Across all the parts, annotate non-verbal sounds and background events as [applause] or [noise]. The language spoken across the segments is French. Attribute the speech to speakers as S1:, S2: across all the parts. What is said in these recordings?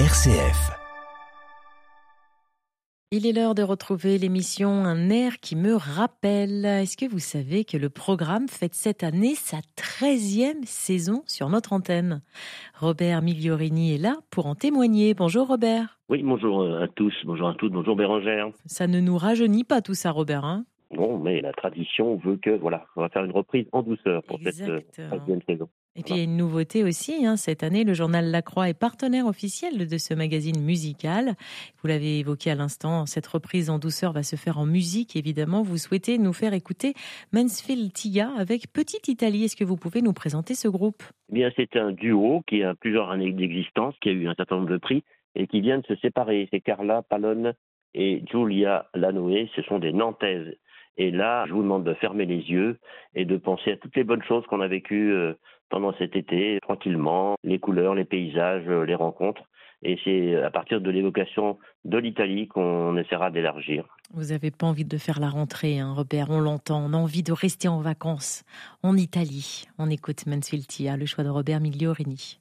S1: RCF.
S2: Il est l'heure de retrouver l'émission Un air qui me rappelle. Est-ce que vous savez que le programme fête cette année sa 13e saison sur notre antenne? Robert Migliorini est là pour en témoigner. Bonjour Robert.
S3: Oui, bonjour à tous, bonjour à toutes, bonjour Bérangère.
S2: Ça ne nous rajeunit pas tout ça Robert, hein?
S3: Non, mais la tradition veut que, voilà, on va faire une reprise en douceur pour cette euh. 13e saison.
S2: Et puis il y a une nouveauté aussi, hein, cette année, le journal La Croix est partenaire officiel de ce magazine musical. Vous l'avez évoqué à l'instant, cette reprise en douceur va se faire en musique, évidemment. Vous souhaitez nous faire écouter Mansfield Tia avec Petite Italie. Est-ce que vous pouvez nous présenter ce groupe?
S3: Eh bien, c'est un duo qui a plusieurs années d'existence, qui a eu un certain nombre de prix et qui vient de se séparer. C'est Carla Palone et Giulia Lanoé, ce sont des Nantaises. Et là, je vous demande de fermer les yeux et de penser à toutes les bonnes choses qu'on a vécues euh, pendant cet été, tranquillement, les couleurs, les paysages, euh, les rencontres. Et c'est à partir de l'évocation de l'Italie qu'on essaiera d'élargir.
S2: Vous n'avez pas envie de faire la rentrée, hein, Robert, on l'entend. On a envie de rester en vacances en Italie. On écoute Mansfield Tia, le choix de Robert Migliorini.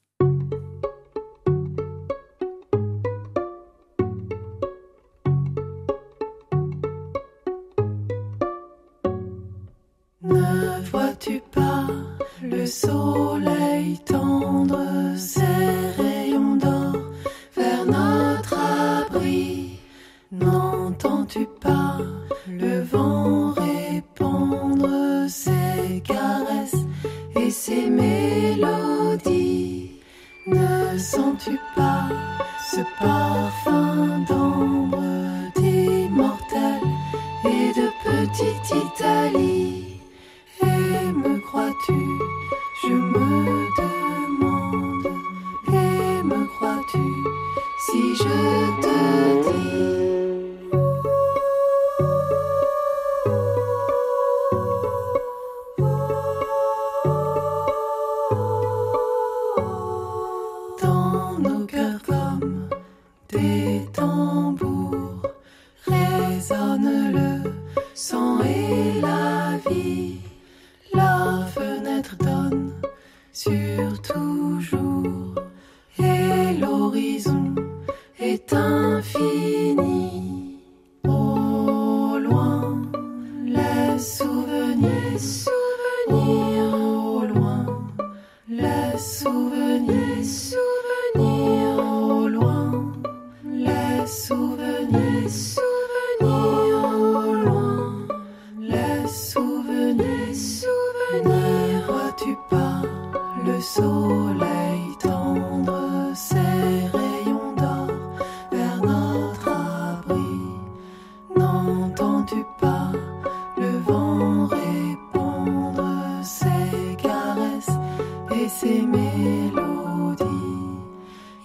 S4: Pas le soleil tendre ses rayons d'or vers notre abri? N'entends-tu pas le vent répandre ses caresses et ses mélodies? Ne sens-tu pas ce parfum d'ambre d'immortel et de petite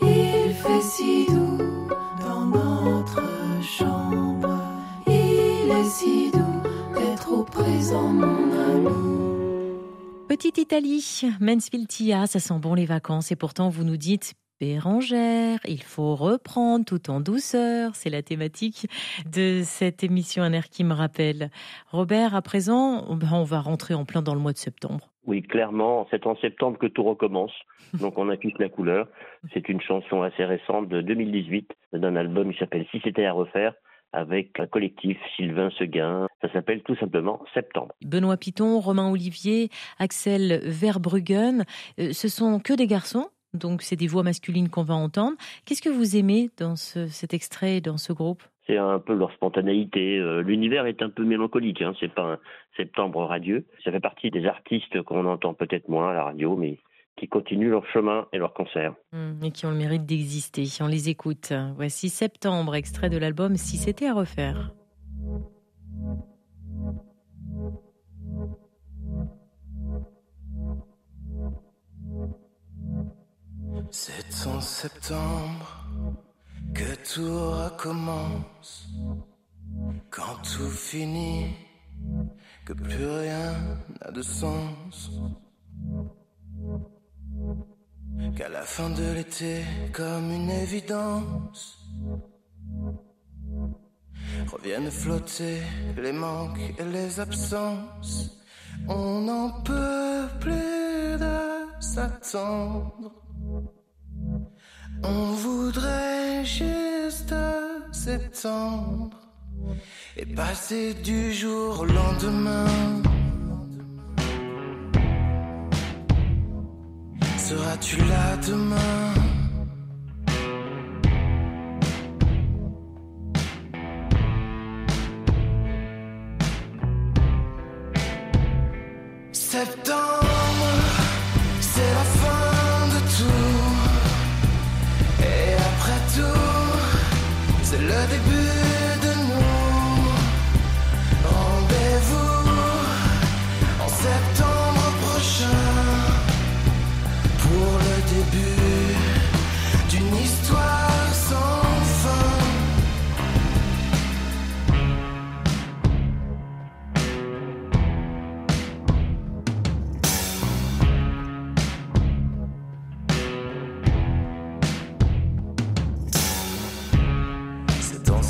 S4: Il fait si doux dans notre chambre, il est si doux d'être au présent, mon.
S2: Petite Italie, Mansfield Tia, ça sent bon les vacances et pourtant vous nous dites Bérangère, il faut reprendre tout en douceur. C'est la thématique de cette émission Un air qui me rappelle. Robert, à présent, ben, on va rentrer en plein dans le mois de septembre.
S3: Oui, clairement, c'est en septembre que tout recommence. Donc on affiche la couleur. C'est une chanson assez récente de 2018 d'un album qui s'appelle Si c'était à refaire avec un collectif Sylvain Seguin. Ça s'appelle tout simplement Septembre.
S2: Benoît Piton, Romain Olivier, Axel Verbruggen, euh, ce sont que des garçons donc c'est des voix masculines qu'on va entendre. Qu'est-ce que vous aimez dans ce, cet extrait, dans ce groupe?
S3: C'est un peu leur spontanéité. Euh, L'univers est un peu mélancolique. Hein. C'est pas un septembre radieux. Ça fait partie des artistes qu'on entend peut-être moins à la radio, mais qui continuent leur chemin et leur concert.
S2: Hum, Et qui ont le mérite d'exister. On les écoute. Voici Septembre, extrait de l'album Si c'était à refaire.
S5: 'C'est en septembre que tout recommence. Quand tout finit, que plus rien n'a de sens. Qu'à la fin de l'été, comme une évidence, reviennent flotter les manques et les absences. On n'en peut plus de s'attendre. On voudrait juste s'étendre et passer du jour au lendemain. Seras-tu là demain?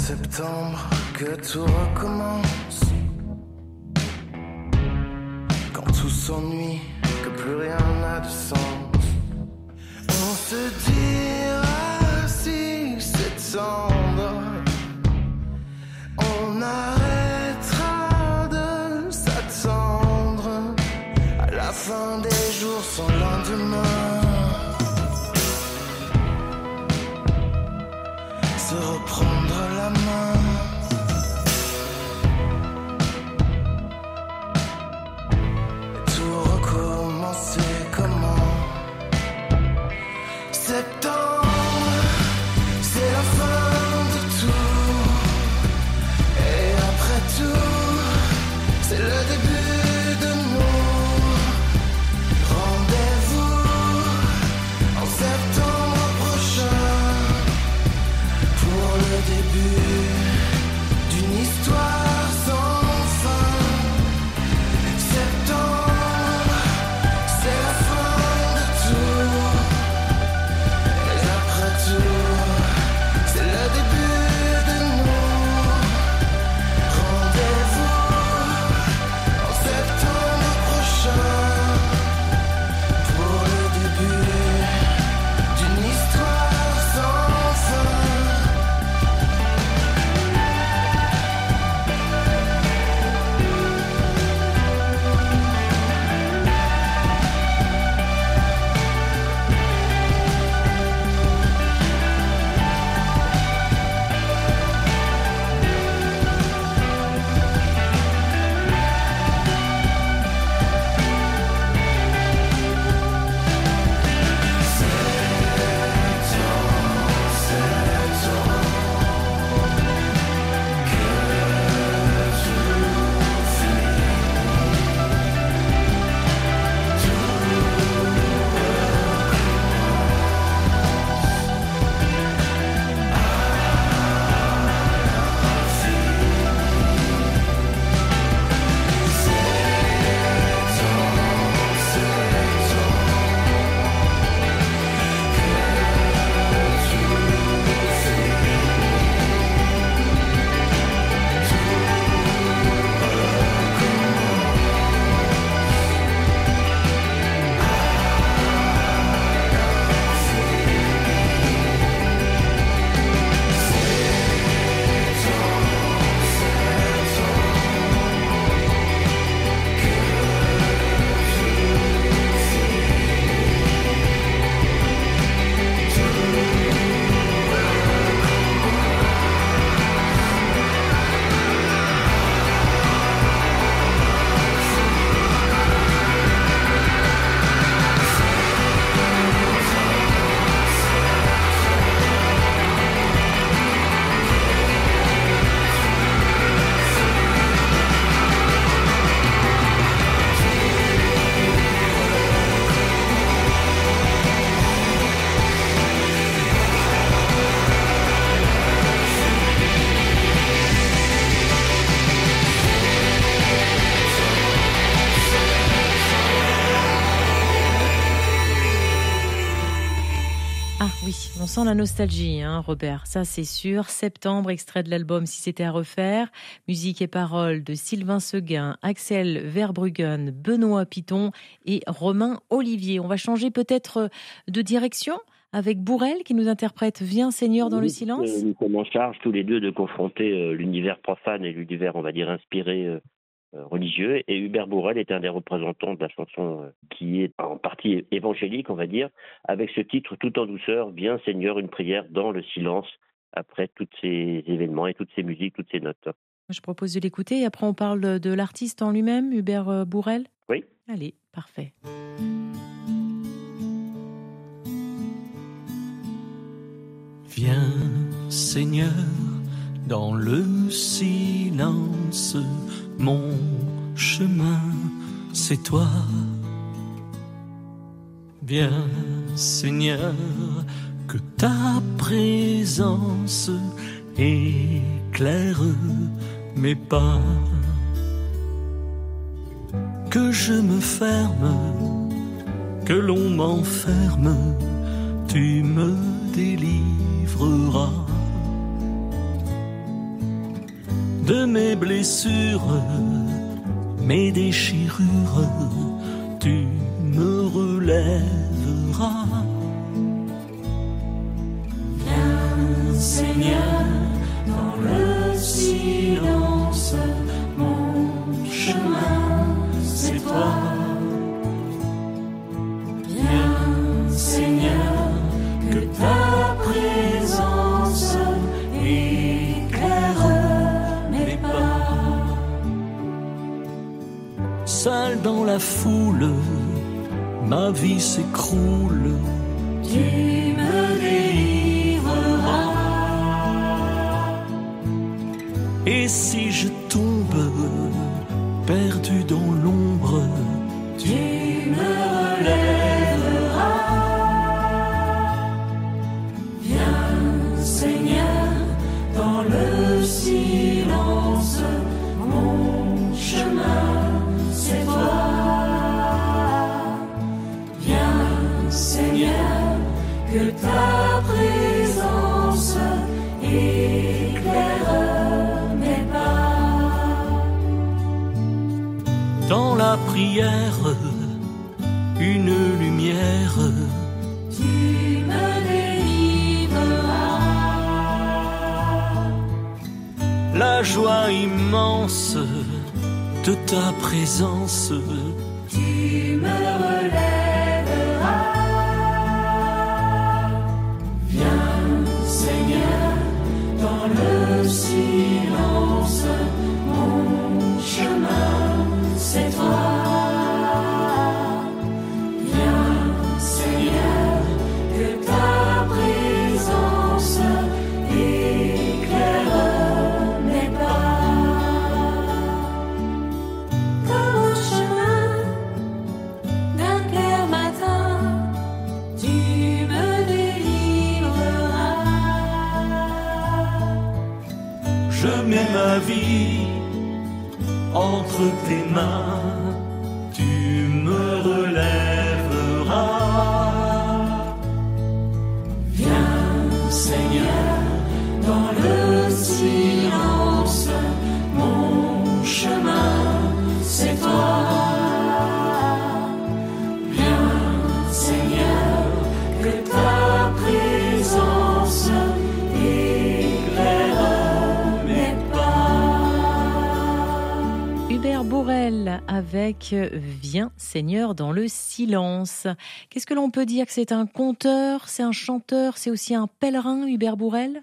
S5: Septembre que tout recommence. Quand tout s'ennuie, que plus rien n'a de sens. On se dira si c'est tendre. On arrêtera de s'attendre à la fin des jours sans lendemain.
S2: Ah oui, on sent la nostalgie, hein, Robert. Ça, c'est sûr. Septembre, extrait de l'album Si c'était à refaire. Musique et paroles de Sylvain Seguin, Axel Verbruggen, Benoît Piton et Romain Olivier. On va changer peut-être de direction avec Bourrel qui nous interprète Viens Seigneur dans le silence.
S3: Nous sommes en charge tous les deux de confronter l'univers profane et l'univers, on va dire, inspiré euh, religieux. Et Hubert Bourrel est un des représentants de la chanson euh, qui est en partie évangélique, on va dire, avec ce titre Tout en douceur, Viens Seigneur, une prière dans le silence, après tous ces événements et toutes ces musiques, toutes ces notes.
S2: Je propose de l'écouter et après on parle de l'artiste en lui-même, Hubert euh, Bourrel
S3: Oui.
S2: Allez, parfait.
S1: Viens Seigneur dans le silence mon chemin, c'est toi. Viens, Seigneur, que ta présence éclaire mes pas. Que je me ferme, que l'on m'enferme, tu me délivreras de mes blessures, mes déchirures, tu me relèveras.
S4: Viens, Seigneur, dans le silence,
S1: la foule, ma vie s'écroule.
S4: Tu me délivreras.
S1: Et si je tombe, perdu dans l'ombre,
S4: tu me
S1: immense de ta présence.
S4: Tu me relèveras. Viens, Seigneur, dans le silence,
S1: entre tes mains, tu me relèveras.
S2: Hubert Bourrel avec Viens Seigneur dans le silence. Qu'est-ce que l'on peut dire que c'est un conteur, c'est un chanteur, c'est aussi un pèlerin, Hubert Bourrel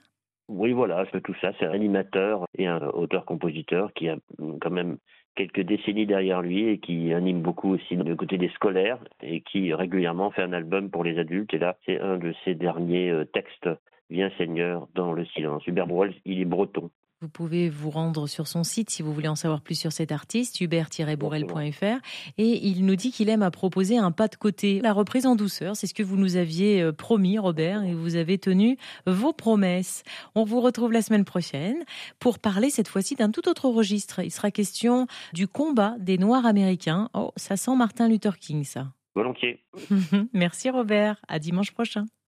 S3: Oui, voilà, c'est tout ça. C'est un animateur et un auteur-compositeur qui a quand même quelques décennies derrière lui et qui anime beaucoup aussi du côté des scolaires et qui régulièrement fait un album pour les adultes. Et là, c'est un de ses derniers euh, textes, Viens Seigneur dans le silence. Hubert Bourrel, il est breton.
S2: Vous pouvez vous rendre sur son site si vous voulez en savoir plus sur cet artiste, hubert-bourrel.fr. Et il nous dit qu'il aime à proposer un pas de côté. La reprise en douceur, c'est ce que vous nous aviez euh, promis, Robert, et vous avez tenu vos promesses. On vous retrouve la semaine prochaine pour parler cette fois-ci d'un tout autre registre. Il sera question du combat des Noirs américains. Oh, ça sent Martin Luther King, ça.
S3: Volontiers. [laughs]
S2: Merci, Robert. À dimanche prochain.